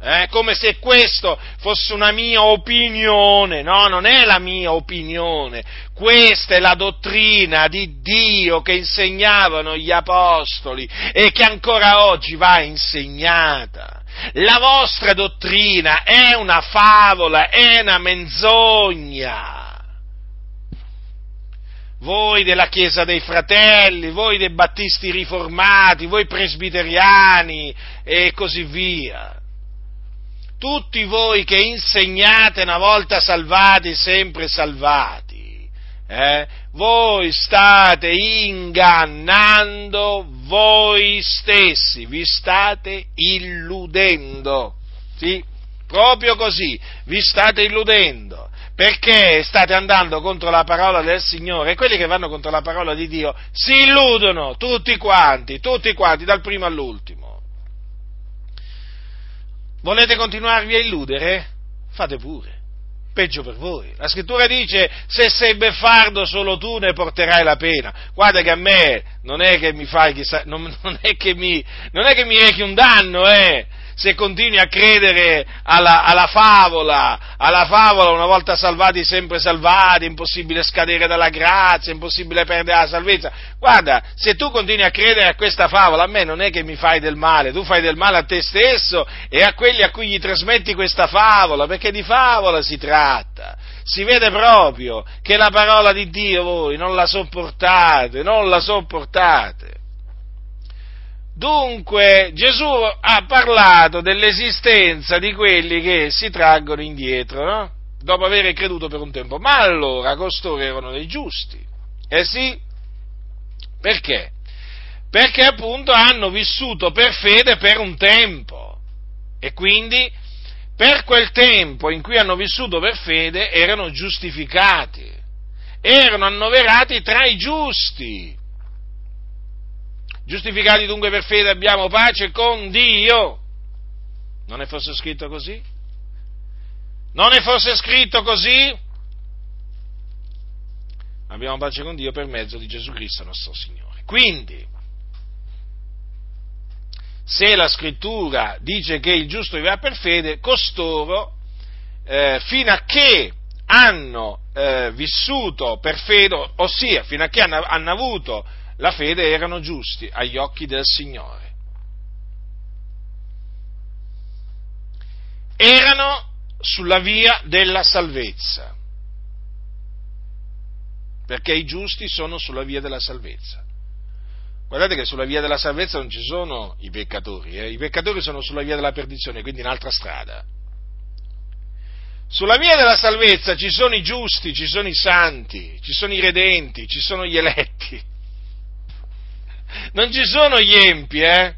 S1: eh, come se questo fosse una mia opinione, no, non è la mia opinione, questa è la dottrina di Dio che insegnavano gli apostoli e che ancora oggi va insegnata. La vostra dottrina è una favola, è una menzogna voi della Chiesa dei Fratelli, voi dei Battisti riformati, voi presbiteriani e così via. Tutti voi che insegnate una volta salvati, sempre salvati, eh, voi state ingannando voi stessi, vi state illudendo. Sì, proprio così, vi state illudendo perché state andando contro la parola del Signore e quelli che vanno contro la parola di Dio si illudono tutti quanti, tutti quanti, dal primo all'ultimo. Volete continuarvi a illudere? Fate pure, peggio per voi. La scrittura dice se sei beffardo solo tu ne porterai la pena. Guarda che a me non è che mi fai chissà, non, <laughs> non è che mi, non è che mi rechi un danno, eh se continui a credere alla, alla, favola, alla favola una volta salvati sempre salvati, impossibile scadere dalla grazia, impossibile perdere la salvezza. Guarda, se tu continui a credere a questa favola, a me non è che mi fai del male, tu fai del male a te stesso e a quelli a cui gli trasmetti questa favola, perché di favola si tratta. Si vede proprio che la parola di Dio voi non la sopportate, non la sopportate. Dunque Gesù ha parlato dell'esistenza di quelli che si traggono indietro, no? dopo aver creduto per un tempo. Ma allora costoro erano dei giusti. Eh sì, perché? Perché appunto hanno vissuto per fede per un tempo e quindi per quel tempo in cui hanno vissuto per fede erano giustificati, erano annoverati tra i giusti. Giustificati dunque per fede abbiamo pace con Dio. Non è fosse scritto così? Non è fosse scritto così? Abbiamo pace con Dio per mezzo di Gesù Cristo nostro Signore. Quindi, se la scrittura dice che il giusto vivrà per fede, costoro, eh, fino a che hanno eh, vissuto per fede, ossia fino a che hanno, hanno avuto la fede erano giusti agli occhi del Signore. Erano sulla via della salvezza, perché i giusti sono sulla via della salvezza. Guardate che sulla via della salvezza non ci sono i peccatori, eh? i peccatori sono sulla via della perdizione, quindi in altra strada. Sulla via della salvezza ci sono i giusti, ci sono i santi, ci sono i redenti, ci sono gli eletti. Non ci sono gli empi, eh?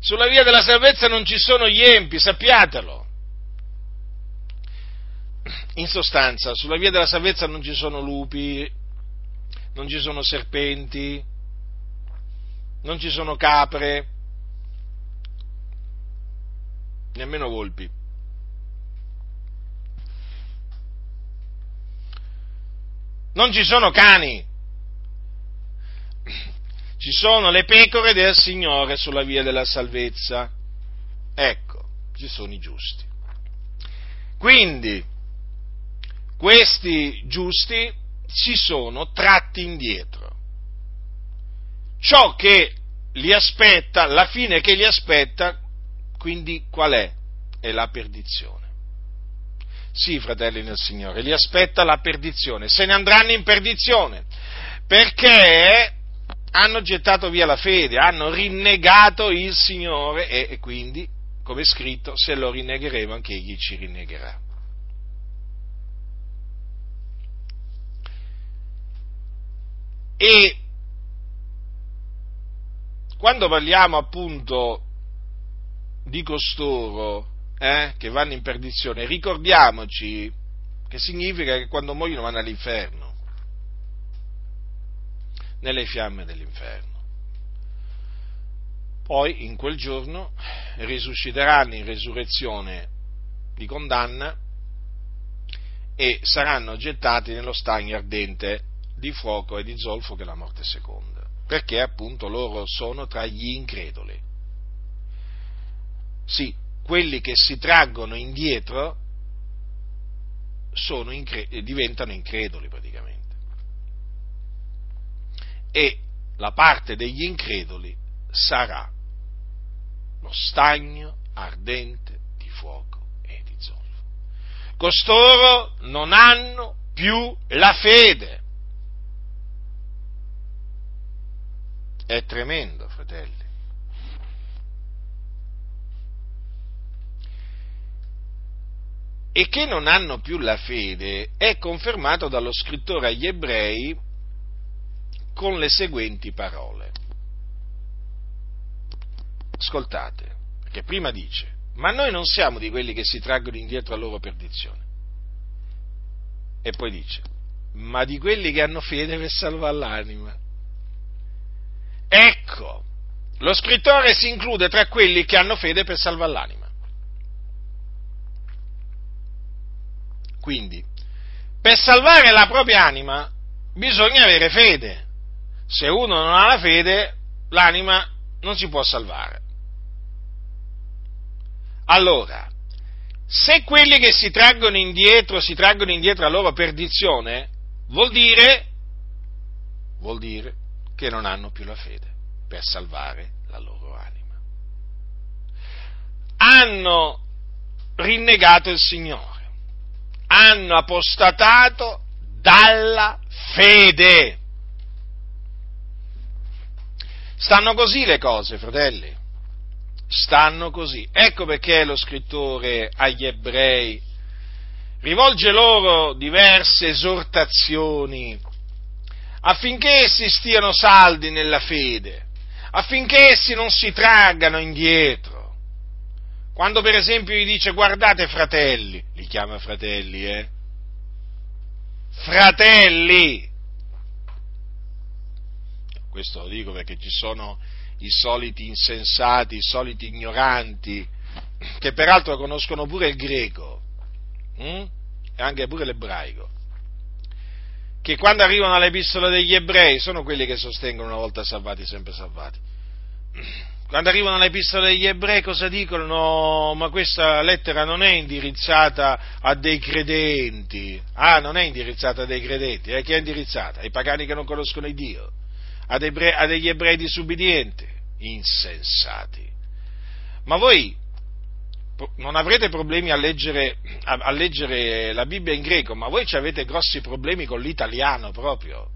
S1: Sulla via della salvezza non ci sono gli empi, sappiatelo. In sostanza, sulla via della salvezza non ci sono lupi, non ci sono serpenti, non ci sono capre, nemmeno volpi. Non ci sono cani, ci sono le pecore del Signore sulla via della salvezza. Ecco, ci sono i giusti. Quindi, questi giusti si sono tratti indietro. Ciò che li aspetta, la fine che li aspetta, quindi qual è? È la perdizione. Sì, fratelli nel Signore, li aspetta la perdizione, se ne andranno in perdizione, perché hanno gettato via la fede, hanno rinnegato il Signore e, e quindi, come è scritto, se lo rinnegheremo anche egli ci rinnegherà. E quando parliamo appunto di costoro eh, che vanno in perdizione, ricordiamoci che significa che quando muoiono vanno all'inferno, nelle fiamme dell'inferno. Poi in quel giorno risusciteranno in resurrezione di condanna e saranno gettati nello stagno ardente di fuoco e di zolfo che è la morte seconda, perché appunto loro sono tra gli increduli. Sì, quelli che si traggono indietro incre- diventano increduli praticamente. E la parte degli increduli sarà lo stagno ardente di fuoco e di zolfo. Costoro non hanno più la fede. È tremendo, fratelli. E che non hanno più la fede è confermato dallo scrittore agli ebrei con le seguenti parole. Ascoltate, perché prima dice, ma noi non siamo di quelli che si traggono indietro a loro perdizione. E poi dice, ma di quelli che hanno fede per salvare l'anima. Ecco, lo scrittore si include tra quelli che hanno fede per salvare l'anima. Quindi, per salvare la propria anima bisogna avere fede. Se uno non ha la fede, l'anima non si può salvare. Allora, se quelli che si traggono indietro si traggono indietro a loro perdizione, vuol dire, vuol dire che non hanno più la fede per salvare la loro anima. Hanno rinnegato il Signore, hanno apostatato dalla fede. Stanno così le cose, fratelli. Stanno così. Ecco perché lo scrittore agli ebrei rivolge loro diverse esortazioni affinché essi stiano saldi nella fede, affinché essi non si traggano indietro. Quando per esempio gli dice guardate fratelli, li chiama fratelli, eh? Fratelli! Questo lo dico perché ci sono i soliti insensati, i soliti ignoranti, che peraltro conoscono pure il greco hm? e anche pure l'ebraico che quando arrivano all'epistola degli ebrei sono quelli che sostengono una volta salvati, sempre salvati. Quando arrivano all'epistola degli ebrei cosa dicono? No, ma questa lettera non è indirizzata a dei credenti. Ah, non è indirizzata a dei credenti, eh? chi è indirizzata? Ai pagani che non conoscono il Dio, ad, ebrei, a degli ebrei disubbidienti, insensati. Ma voi non avrete problemi a leggere, a, leggere, la Bibbia in greco, ma voi avete grossi problemi con l'italiano proprio.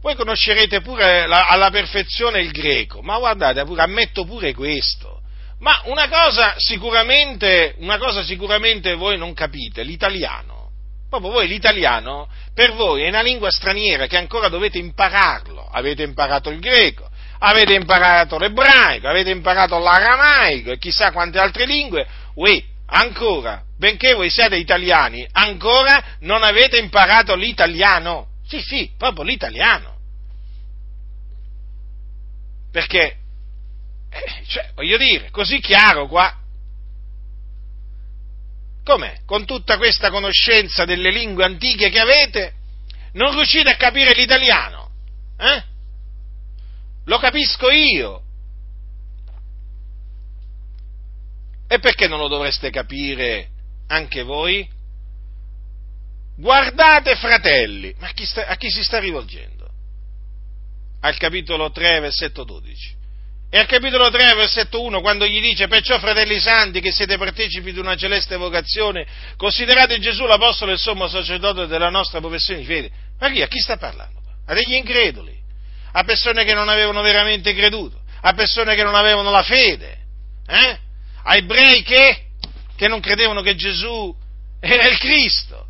S1: voi conoscerete pure la, alla perfezione il greco, ma guardate, pure, ammetto pure questo. Ma una cosa una cosa sicuramente voi non capite, l'italiano. Proprio voi l'italiano, per voi è una lingua straniera che ancora dovete impararlo. Avete imparato il greco, avete imparato l'ebraico, avete imparato l'aramaico e chissà quante altre lingue. Uè, ancora, benché voi siate italiani, ancora non avete imparato l'italiano. Sì, sì, proprio l'italiano. Perché, eh, cioè, voglio dire, così chiaro qua. Com'è? Con tutta questa conoscenza delle lingue antiche che avete, non riuscite a capire l'italiano? Eh? Lo capisco io. E perché non lo dovreste capire anche voi? Guardate fratelli, ma a chi, sta, a chi si sta rivolgendo? Al capitolo 3, versetto 12. E al capitolo 3, versetto 1, quando gli dice, perciò fratelli santi che siete partecipi di una celeste vocazione, considerate Gesù l'apostolo e il sommo sacerdote della nostra professione di fede. Ma chi? A chi sta parlando? A degli increduli, a persone che non avevano veramente creduto, a persone che non avevano la fede, eh? a ebrei che, che non credevano che Gesù era il Cristo.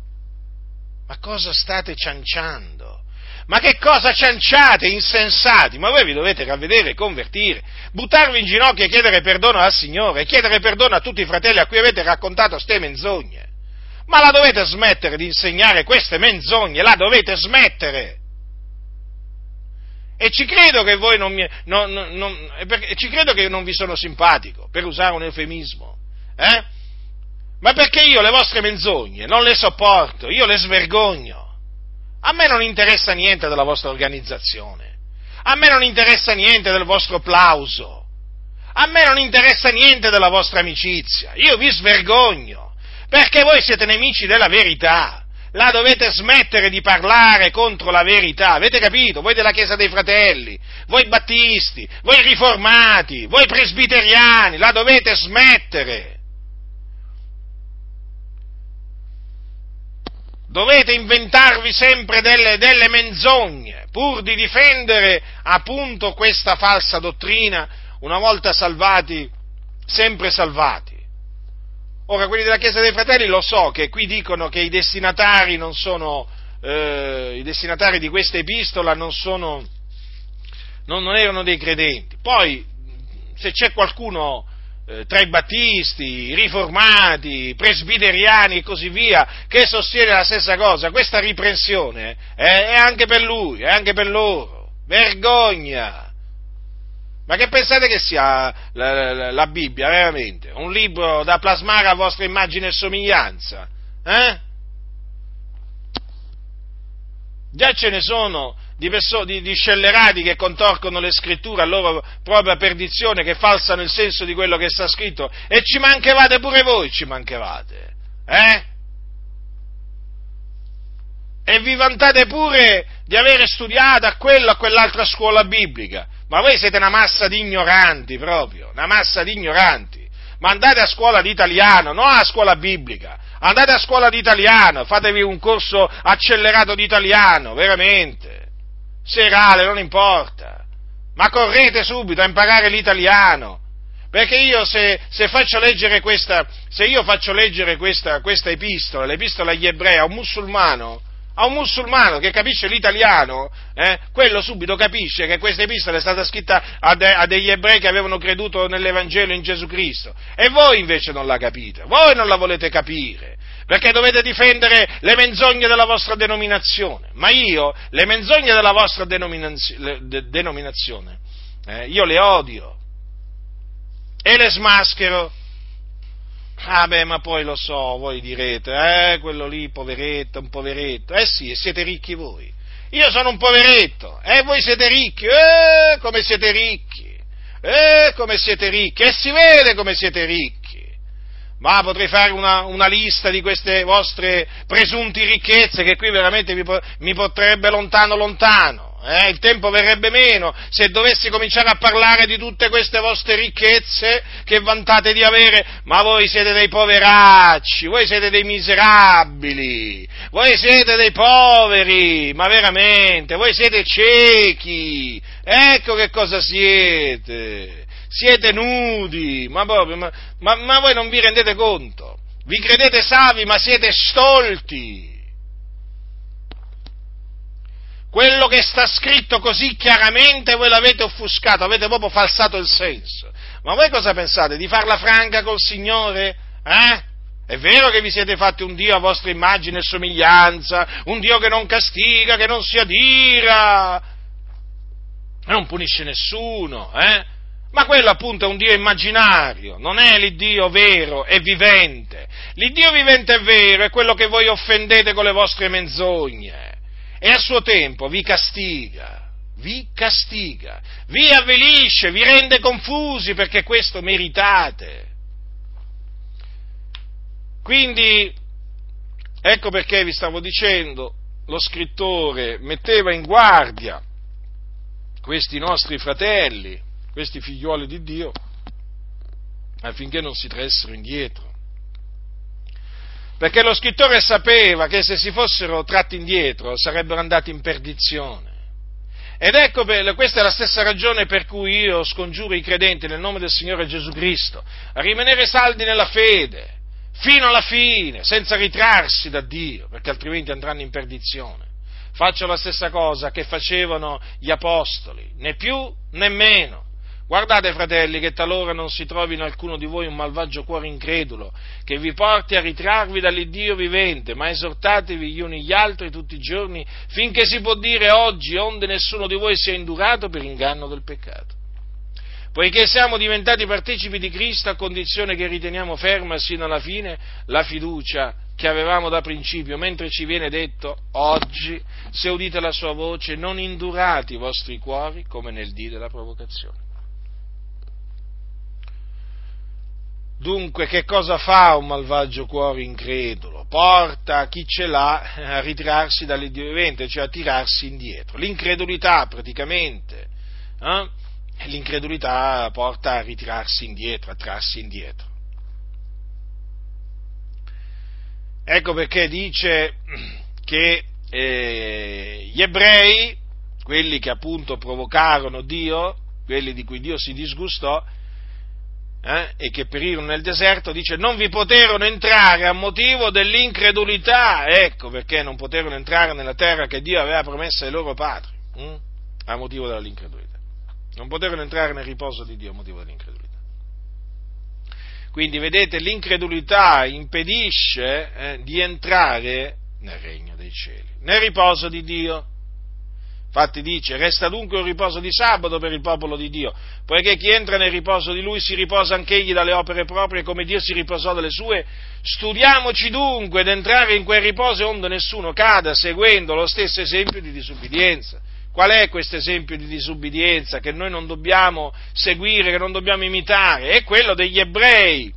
S1: Ma cosa state cianciando? Ma che cosa cianciate, insensati? Ma voi vi dovete ravvedere, convertire, buttarvi in ginocchio e chiedere perdono al Signore, e chiedere perdono a tutti i fratelli a cui avete raccontato ste menzogne. Ma la dovete smettere di insegnare queste menzogne, la dovete smettere. E ci credo che voi non mi, non, non, ci credo che non vi sono simpatico, per usare un eufemismo, eh? Ma perché io le vostre menzogne non le sopporto, io le svergogno. A me non interessa niente della vostra organizzazione, a me non interessa niente del vostro plauso, a me non interessa niente della vostra amicizia, io vi svergogno, perché voi siete nemici della verità. La dovete smettere di parlare contro la verità, avete capito? Voi della Chiesa dei Fratelli, voi battisti, voi riformati, voi presbiteriani, la dovete smettere. Dovete inventarvi sempre delle, delle, menzogne pur di difendere appunto questa falsa dottrina, una volta salvati, sempre salvati. Ora, quelli della Chiesa dei Fratelli lo so che qui dicono che i destinatari non sono, eh, i destinatari di questa epistola non sono, non, non erano dei credenti. Poi, se c'è qualcuno eh, tra i battisti, i riformati, i presbiteriani e così via, che sostiene la stessa cosa, questa riprensione è, è anche per lui, è anche per loro. Vergogna! Ma che pensate che sia la, la, la, Bibbia, veramente? Un libro da plasmare a vostra immagine e somiglianza? Eh? Già ce ne sono di, perso- di, di, scellerati che contorcono le scritture a loro propria perdizione, che falsano il senso di quello che sta scritto, e ci manchevate pure voi, ci manchevate, eh? E vi vantate pure di avere studiato a quella o a quell'altra scuola biblica, ma voi siete una massa di ignoranti proprio, una massa di ignoranti. Ma andate a scuola di italiano, non a scuola biblica. Andate a scuola di italiano, fatevi un corso accelerato di italiano, veramente serale, non importa, ma correte subito a imparare l'italiano, perché io se, se faccio leggere questa, se io faccio leggere questa, questa epistola, l'epistola agli ebrei, a un musulmano, a un musulmano che capisce l'italiano, eh, quello subito capisce che questa epistola è stata scritta a, de, a, degli ebrei che avevano creduto nell'Evangelo in Gesù Cristo. E voi invece non la capite, voi non la volete capire, perché dovete difendere le menzogne della vostra denominazione. Ma io, le menzogne della vostra denominazione, eh, io le odio e le smaschero Ah beh, ma poi lo so, voi direte, eh, quello lì, poveretto, un poveretto. Eh sì, siete ricchi voi. Io sono un poveretto, e eh, voi siete ricchi, eh, come siete ricchi, eh, come siete ricchi, e si vede come siete ricchi. Ma potrei fare una, una lista di queste vostre presunti ricchezze che qui veramente mi, mi potrebbe lontano lontano. eh? il tempo verrebbe meno se dovessi cominciare a parlare di tutte queste vostre ricchezze che vantate di avere, ma voi siete dei poveracci, voi siete dei miserabili, voi siete dei poveri, ma veramente, voi siete ciechi, ecco che cosa siete, siete nudi, ma, proprio, ma, ma, ma voi non vi rendete conto, vi credete savi, ma siete stolti quello che sta scritto così chiaramente voi l'avete offuscato, avete proprio falsato il senso. Ma voi cosa pensate? Di farla franca col Signore? Eh? È vero che vi siete fatti un Dio a vostra immagine e somiglianza, un Dio che non castiga, che non si adira, non punisce nessuno, eh? Ma quello appunto è un Dio immaginario, non è l'Iddio vero e vivente. L'Iddio vivente e vero è quello che voi offendete con le vostre menzogne e a suo tempo vi castiga, vi castiga, vi avvelisce, vi rende confusi perché questo meritate. Quindi, ecco perché vi stavo dicendo, lo scrittore metteva in guardia questi nostri fratelli, questi figlioli di Dio, affinché non si tressero indietro perché lo scrittore sapeva che se si fossero tratti indietro sarebbero andati in perdizione. Ed ecco, questa è la stessa ragione per cui io scongiuro i credenti nel nome del Signore Gesù Cristo a rimanere saldi nella fede, fino alla fine, senza ritrarsi da Dio, perché altrimenti andranno in perdizione. Faccio la stessa cosa che facevano gli apostoli, né più né meno. Guardate, fratelli, che talora non si trovi in alcuno di voi un malvagio cuore incredulo, che vi porti a ritrarvi dall'Iddio vivente, ma esortatevi gli uni gli altri tutti i giorni, finché si può dire oggi, onde nessuno di voi sia indurato per inganno del peccato. Poiché siamo diventati partecipi di Cristo a condizione che riteniamo ferma sino alla fine la fiducia che avevamo da principio, mentre ci viene detto oggi, se udite la sua voce, non indurate i vostri cuori come nel dì della provocazione. Dunque, che cosa fa un malvagio cuore incredulo? Porta chi ce l'ha a ritrarsi dall'Iddio vivente, cioè a tirarsi indietro. L'incredulità, praticamente, eh? l'incredulità porta a ritirarsi indietro, a trarsi indietro. Ecco perché dice che eh, gli ebrei, quelli che appunto provocarono Dio, quelli di cui Dio si disgustò, eh, e che perirono nel deserto, dice non vi poterono entrare a motivo dell'incredulità, ecco perché non poterono entrare nella terra che Dio aveva promesso ai loro padri, hm? a motivo dell'incredulità. Non poterono entrare nel riposo di Dio a motivo dell'incredulità. Quindi vedete, l'incredulità impedisce eh, di entrare nel regno dei cieli, nel riposo di Dio. Infatti dice, resta dunque un riposo di sabato per il popolo di Dio, poiché chi entra nel riposo di lui si riposa anch'egli dalle opere proprie come Dio si riposò dalle sue. Studiamoci dunque ad entrare in quel riposo onde nessuno cada seguendo lo stesso esempio di disubbidienza. Qual è questo esempio di disubbidienza che noi non dobbiamo seguire, che non dobbiamo imitare? È quello degli ebrei,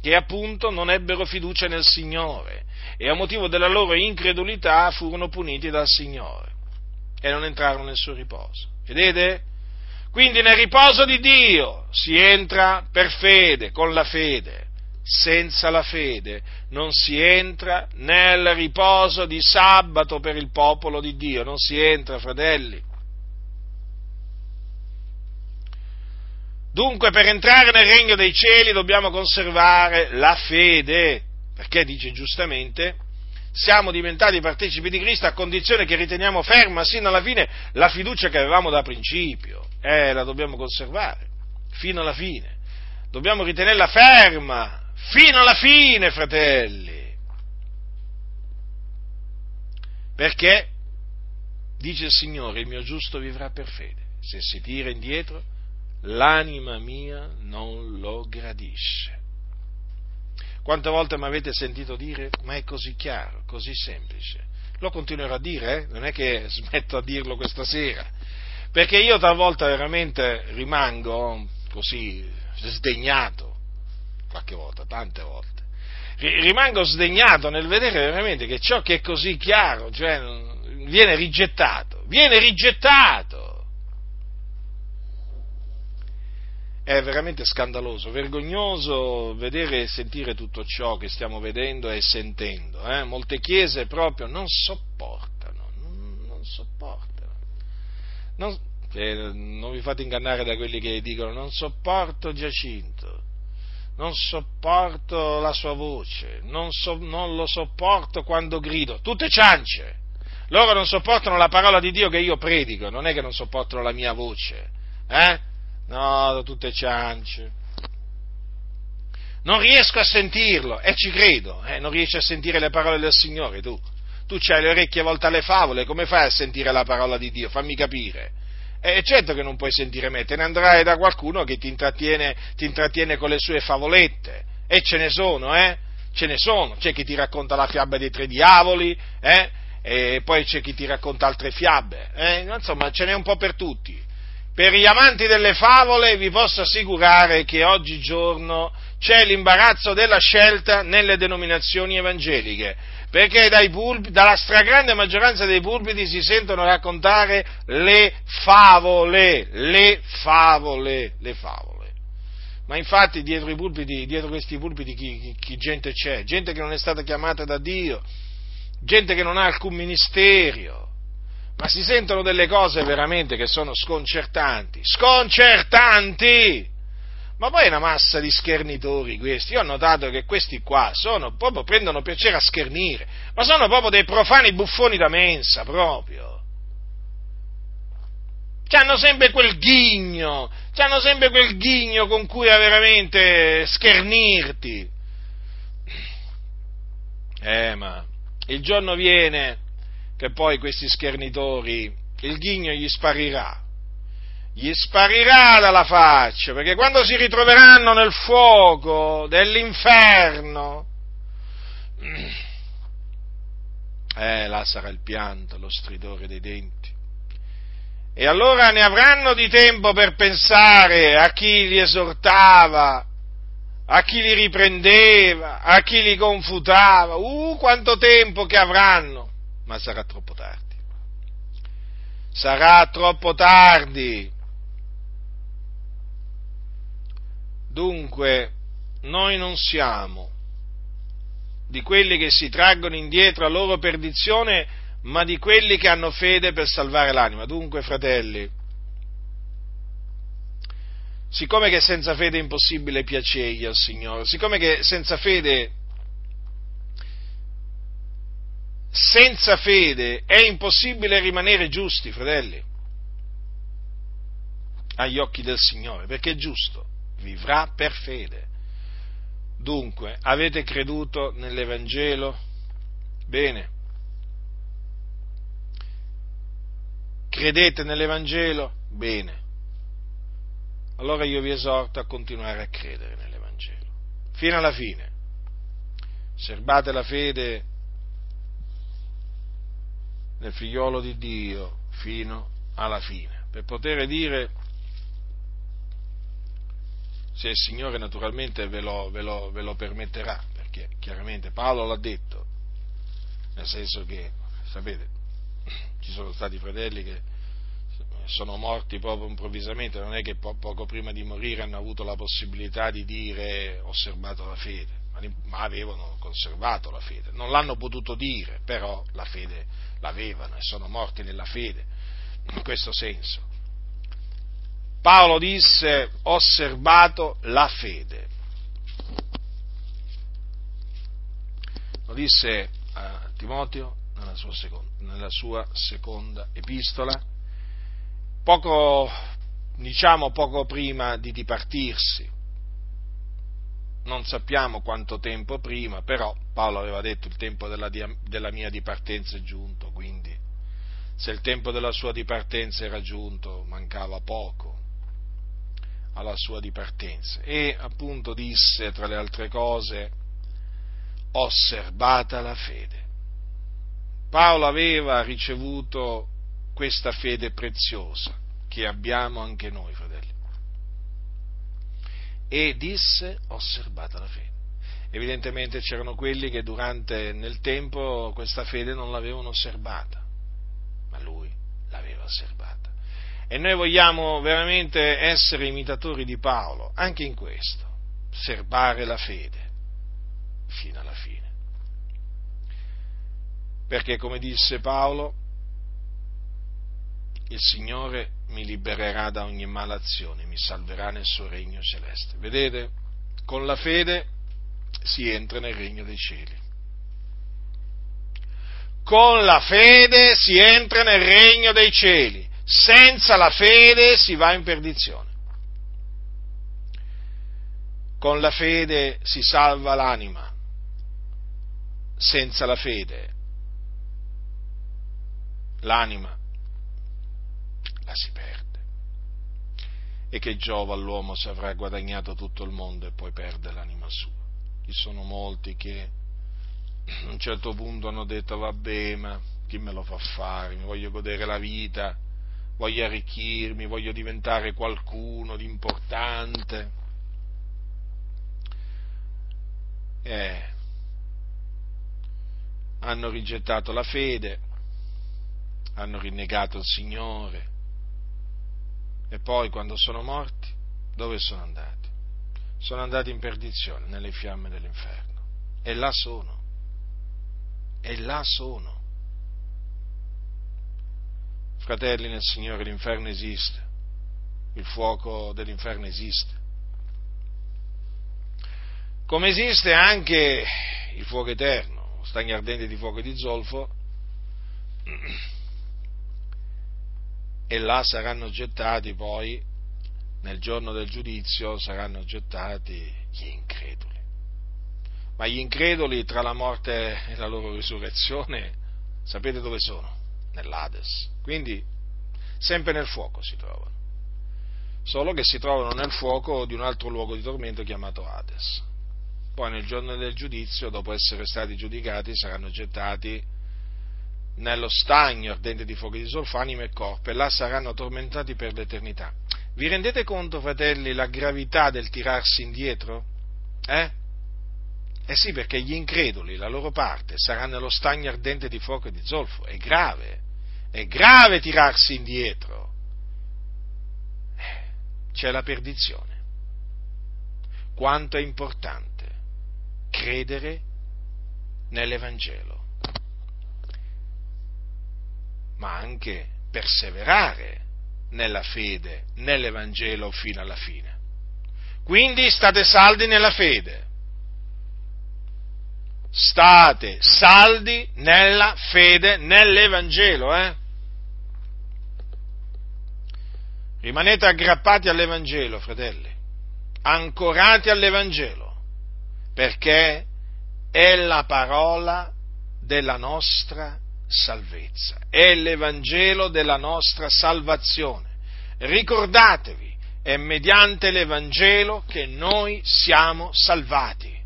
S1: che appunto non ebbero fiducia nel Signore e a motivo della loro incredulità furono puniti dal Signore e non entrarono nel suo riposo. Vedete? Quindi nel riposo di Dio si entra per fede, con la fede. Senza la fede non si entra nel riposo di sabato per il popolo di Dio, non si entra, fratelli. Dunque per entrare nel regno dei cieli dobbiamo conservare la fede, perché dice giustamente siamo diventati partecipi di Cristo a condizione che riteniamo ferma sino alla fine la fiducia che avevamo da principio. Eh, la dobbiamo conservare fino alla fine. Dobbiamo ritenerla ferma fino alla fine, fratelli. Perché, dice il Signore, il mio giusto vivrà per fede. Se si tira indietro, l'anima mia non lo gradisce. Quante volte mi avete sentito dire, ma è così chiaro, così semplice? Lo continuerò a dire, eh? non è che <laughs> smetto a dirlo questa sera, perché io talvolta veramente rimango così sdegnato, qualche volta, tante volte, rimango sdegnato nel vedere veramente che ciò che è così chiaro, cioè, viene rigettato, viene rigettato. È veramente scandaloso, vergognoso vedere e sentire tutto ciò che stiamo vedendo e sentendo. Eh? Molte chiese proprio non sopportano, non, non sopportano. Non, eh, non vi fate ingannare da quelli che dicono non sopporto Giacinto, non sopporto la sua voce, non, so, non lo sopporto quando grido, tutte ciance. Loro non sopportano la parola di Dio che io predico, non è che non sopportano la mia voce, eh? No, tutte ciance. Non riesco a sentirlo, e ci credo, eh? non riesci a sentire le parole del Signore tu. Tu hai le orecchie volte alle favole, come fai a sentire la parola di Dio? Fammi capire. E certo che non puoi sentire me, te ne andrai da qualcuno che ti intrattiene, ti intrattiene con le sue favolette. E ce ne sono, eh? Ce ne sono. C'è chi ti racconta la fiaba dei tre diavoli, eh? E poi c'è chi ti racconta altre fiabe. Eh? Insomma, ce n'è un po' per tutti. Per gli amanti delle favole vi posso assicurare che oggigiorno c'è l'imbarazzo della scelta nelle denominazioni evangeliche perché pulpiti, dalla stragrande maggioranza dei pulpiti si sentono raccontare le favole, le favole, le favole. Ma infatti dietro, pulpiti, dietro questi pulpiti chi, chi, chi gente c'è? Gente che non è stata chiamata da Dio, gente che non ha alcun ministero, ma si sentono delle cose veramente che sono sconcertanti, sconcertanti! Ma poi è una massa di schernitori questi. Io ho notato che questi qua sono proprio, prendono piacere a schernire, ma sono proprio dei profani buffoni da mensa, proprio. C'hanno sempre quel ghigno, c'hanno sempre quel ghigno con cui veramente schernirti. Eh, ma il giorno viene che poi questi schernitori, il ghigno gli sparirà gli sparirà dalla faccia, perché quando si ritroveranno nel fuoco dell'inferno, <clears throat> eh, là sarà il pianto, lo stridore dei denti. E allora ne avranno di tempo per pensare a chi li esortava, a chi li riprendeva, a chi li confutava. Uh, quanto tempo che avranno! Ma sarà troppo tardi. Sarà troppo tardi. Dunque, noi non siamo di quelli che si traggono indietro a loro perdizione, ma di quelli che hanno fede per salvare l'anima. Dunque, fratelli, siccome che senza fede è impossibile piacergli al Signore, siccome che senza fede senza fede è impossibile rimanere giusti, fratelli, agli occhi del Signore, perché è giusto vivrà per fede. Dunque, avete creduto nell'Evangelo? Bene. Credete nell'Evangelo? Bene. Allora io vi esorto a continuare a credere nell'Evangelo, fino alla fine. Serbate la fede nel figliolo di Dio fino alla fine, per poter dire se il Signore naturalmente ve lo, ve, lo, ve lo, permetterà, perché chiaramente Paolo l'ha detto, nel senso che, sapete, ci sono stati fratelli che sono morti proprio improvvisamente, non è che po- poco prima di morire hanno avuto la possibilità di dire osservato la fede, ma avevano conservato la fede, non l'hanno potuto dire, però la fede l'avevano e sono morti nella fede, in questo senso. Paolo disse ho osservato la fede. Lo disse a Timoteo nella sua seconda, nella sua seconda epistola, poco, diciamo poco prima di dipartirsi. Non sappiamo quanto tempo prima, però Paolo aveva detto il tempo della, della mia dipartenza è giunto, quindi se il tempo della sua dipartenza era giunto mancava poco alla sua dipartenza e appunto disse tra le altre cose osservata la fede. Paolo aveva ricevuto questa fede preziosa che abbiamo anche noi, fratelli. E disse osservata la fede. Evidentemente c'erano quelli che durante nel tempo questa fede non l'avevano osservata, ma lui l'aveva serbata. E noi vogliamo veramente essere imitatori di Paolo, anche in questo, serbare la fede fino alla fine. Perché come disse Paolo, il Signore mi libererà da ogni malazione, mi salverà nel suo regno celeste. Vedete? Con la fede si entra nel regno dei cieli. Con la fede si entra nel regno dei cieli. Senza la fede si va in perdizione. Con la fede si salva l'anima. Senza la fede l'anima la si perde. E che giova all'uomo se avrà guadagnato tutto il mondo e poi perde l'anima sua. Ci sono molti che a un certo punto hanno detto vabbè ma chi me lo fa fare, mi voglio godere la vita, voglio arricchirmi, voglio diventare qualcuno di importante. Eh, hanno rigettato la fede, hanno rinnegato il Signore e poi quando sono morti, dove sono andati? Sono andati in perdizione, nelle fiamme dell'inferno. E là sono. E là sono. Fratelli nel Signore, l'inferno esiste, il fuoco dell'inferno esiste. Come esiste anche il fuoco eterno, stagni ardenti di fuoco e di zolfo, <clears throat> e là saranno gettati poi, nel giorno del giudizio, saranno gettati gli increduli. Ma gli increduli tra la morte e la loro risurrezione, sapete dove sono? Nell'Ades. Quindi sempre nel fuoco si trovano. Solo che si trovano nel fuoco di un altro luogo di tormento chiamato Hades. Poi nel giorno del giudizio, dopo essere stati giudicati, saranno gettati nello stagno ardente di fuochi di solfanime e corpo, e là saranno tormentati per l'eternità. Vi rendete conto, fratelli, la gravità del tirarsi indietro? Eh? Eh sì, perché gli increduli, la loro parte, sarà nello stagno ardente di fuoco e di zolfo. È grave, è grave tirarsi indietro. Eh, c'è la perdizione. Quanto è importante credere nell'Evangelo ma anche perseverare nella fede, nell'Evangelo fino alla fine. Quindi state saldi nella fede. State saldi nella fede, nell'Evangelo, eh? Rimanete aggrappati all'Evangelo, fratelli, ancorati all'Evangelo, perché è la parola della nostra salvezza, è l'Evangelo della nostra salvazione. Ricordatevi, è mediante l'Evangelo che noi siamo salvati.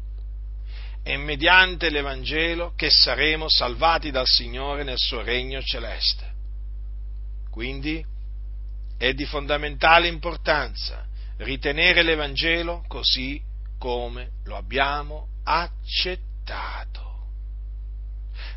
S1: È mediante l'Evangelo che saremo salvati dal Signore nel suo regno celeste. Quindi è di fondamentale importanza ritenere l'Evangelo così come lo abbiamo accettato.